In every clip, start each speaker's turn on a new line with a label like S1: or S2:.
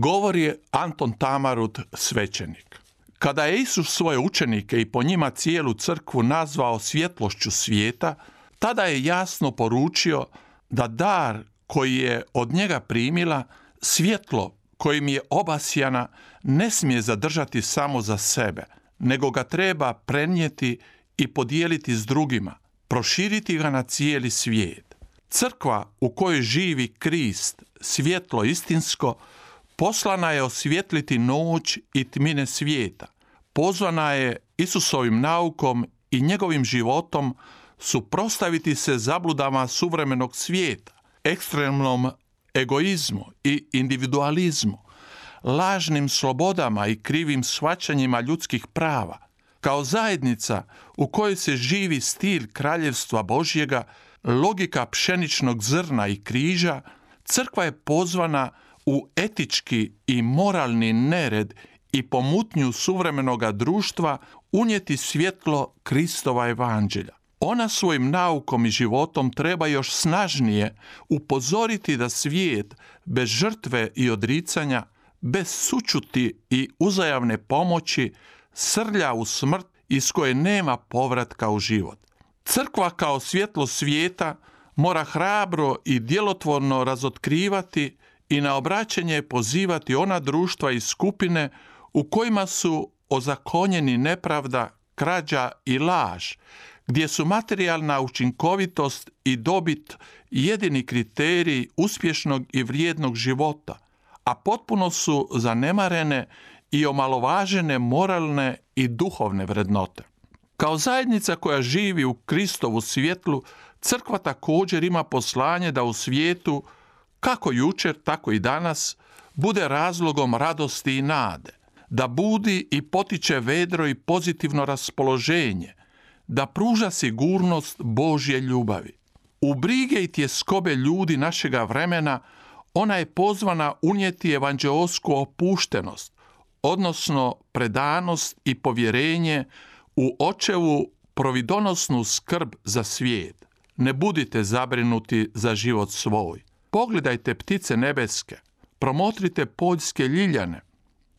S1: Govori Anton Tamarut, svećenik. Kada je Isus svoje učenike i po njima cijelu crkvu nazvao svjetlošću svijeta, tada je jasno poručio da dar koji je od njega primila, svjetlo kojim je obasjana, ne smije zadržati samo za sebe, nego ga treba prenijeti i podijeliti s drugima, proširiti ga na cijeli svijet. Crkva u kojoj živi Krist, svjetlo istinsko, poslana je osvjetliti noć i tmine svijeta. Pozvana je Isusovim naukom i njegovim životom suprostaviti se zabludama suvremenog svijeta, ekstremnom egoizmu i individualizmu, lažnim slobodama i krivim shvaćanjima ljudskih prava. Kao zajednica u kojoj se živi stil kraljevstva Božjega, logika pšeničnog zrna i križa, crkva je pozvana u etički i moralni nered i pomutnju suvremenoga društva unijeti svjetlo Kristova evanđelja. Ona svojim naukom i životom treba još snažnije upozoriti da svijet bez žrtve i odricanja, bez sučuti i uzajavne pomoći srlja u smrt iz koje nema povratka u život. Crkva kao svjetlo svijeta mora hrabro i djelotvorno razotkrivati i na obraćanje pozivati ona društva i skupine u kojima su ozakonjeni nepravda, krađa i laž, gdje su materijalna učinkovitost i dobit jedini kriterij uspješnog i vrijednog života, a potpuno su zanemarene i omalovažene moralne i duhovne vrednote. Kao zajednica koja živi u Kristovu svjetlu, crkva također ima poslanje da u svijetu kako jučer, tako i danas, bude razlogom radosti i nade, da budi i potiče vedro i pozitivno raspoloženje, da pruža sigurnost Božje ljubavi. U brige i tjeskobe ljudi našega vremena ona je pozvana unijeti evanđeosku opuštenost, odnosno predanost i povjerenje u očevu providonosnu skrb za svijet. Ne budite zabrinuti za život svoj. Pogledajte ptice nebeske, promotrite poljske ljiljane.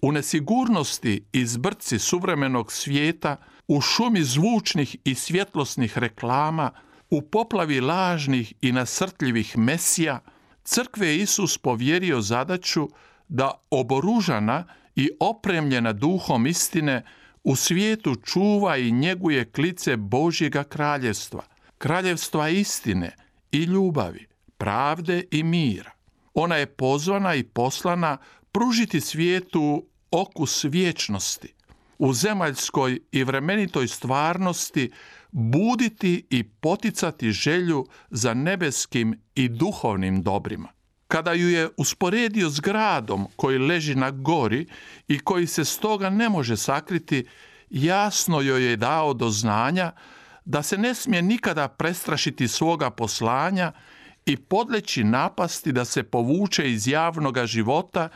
S1: U nesigurnosti i zbrci suvremenog svijeta, u šumi zvučnih i svjetlosnih reklama, u poplavi lažnih i nasrtljivih mesija, crkve je Isus povjerio zadaću da oboružana i opremljena duhom istine u svijetu čuva i njeguje klice Božjega kraljevstva, kraljevstva istine i ljubavi pravde i mira. Ona je pozvana i poslana pružiti svijetu okus vječnosti, u zemaljskoj i vremenitoj stvarnosti buditi i poticati želju za nebeskim i duhovnim dobrima. Kada ju je usporedio s gradom koji leži na gori i koji se stoga ne može sakriti, jasno joj je dao do znanja da se ne smije nikada prestrašiti svoga poslanja i podleći napasti da se povuče iz javnoga života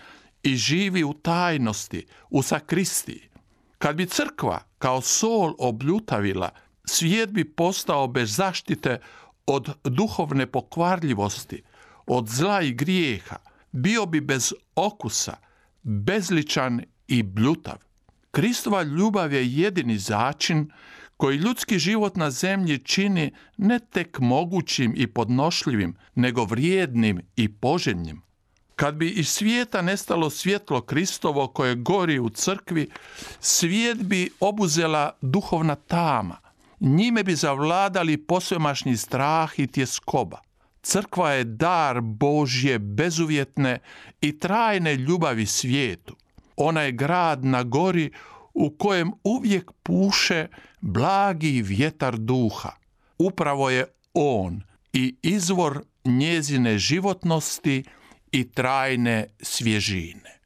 S1: i živi u tajnosti, u sakristiji. Kad bi crkva kao sol obljutavila, svijet bi postao bez zaštite od duhovne pokvarljivosti, od zla i grijeha, bio bi bez okusa, bezličan i bljutav. Kristova ljubav je jedini začin koji ljudski život na zemlji čini ne tek mogućim i podnošljivim, nego vrijednim i poželjnim. Kad bi iz svijeta nestalo svjetlo Kristovo koje gori u crkvi, svijet bi obuzela duhovna tama. Njime bi zavladali posvemašnji strah i tjeskoba. Crkva je dar Božje bezuvjetne i trajne ljubavi svijetu. Ona je grad na gori u kojem uvijek puše blagi vjetar duha. Upravo je on i izvor njezine životnosti i trajne svježine.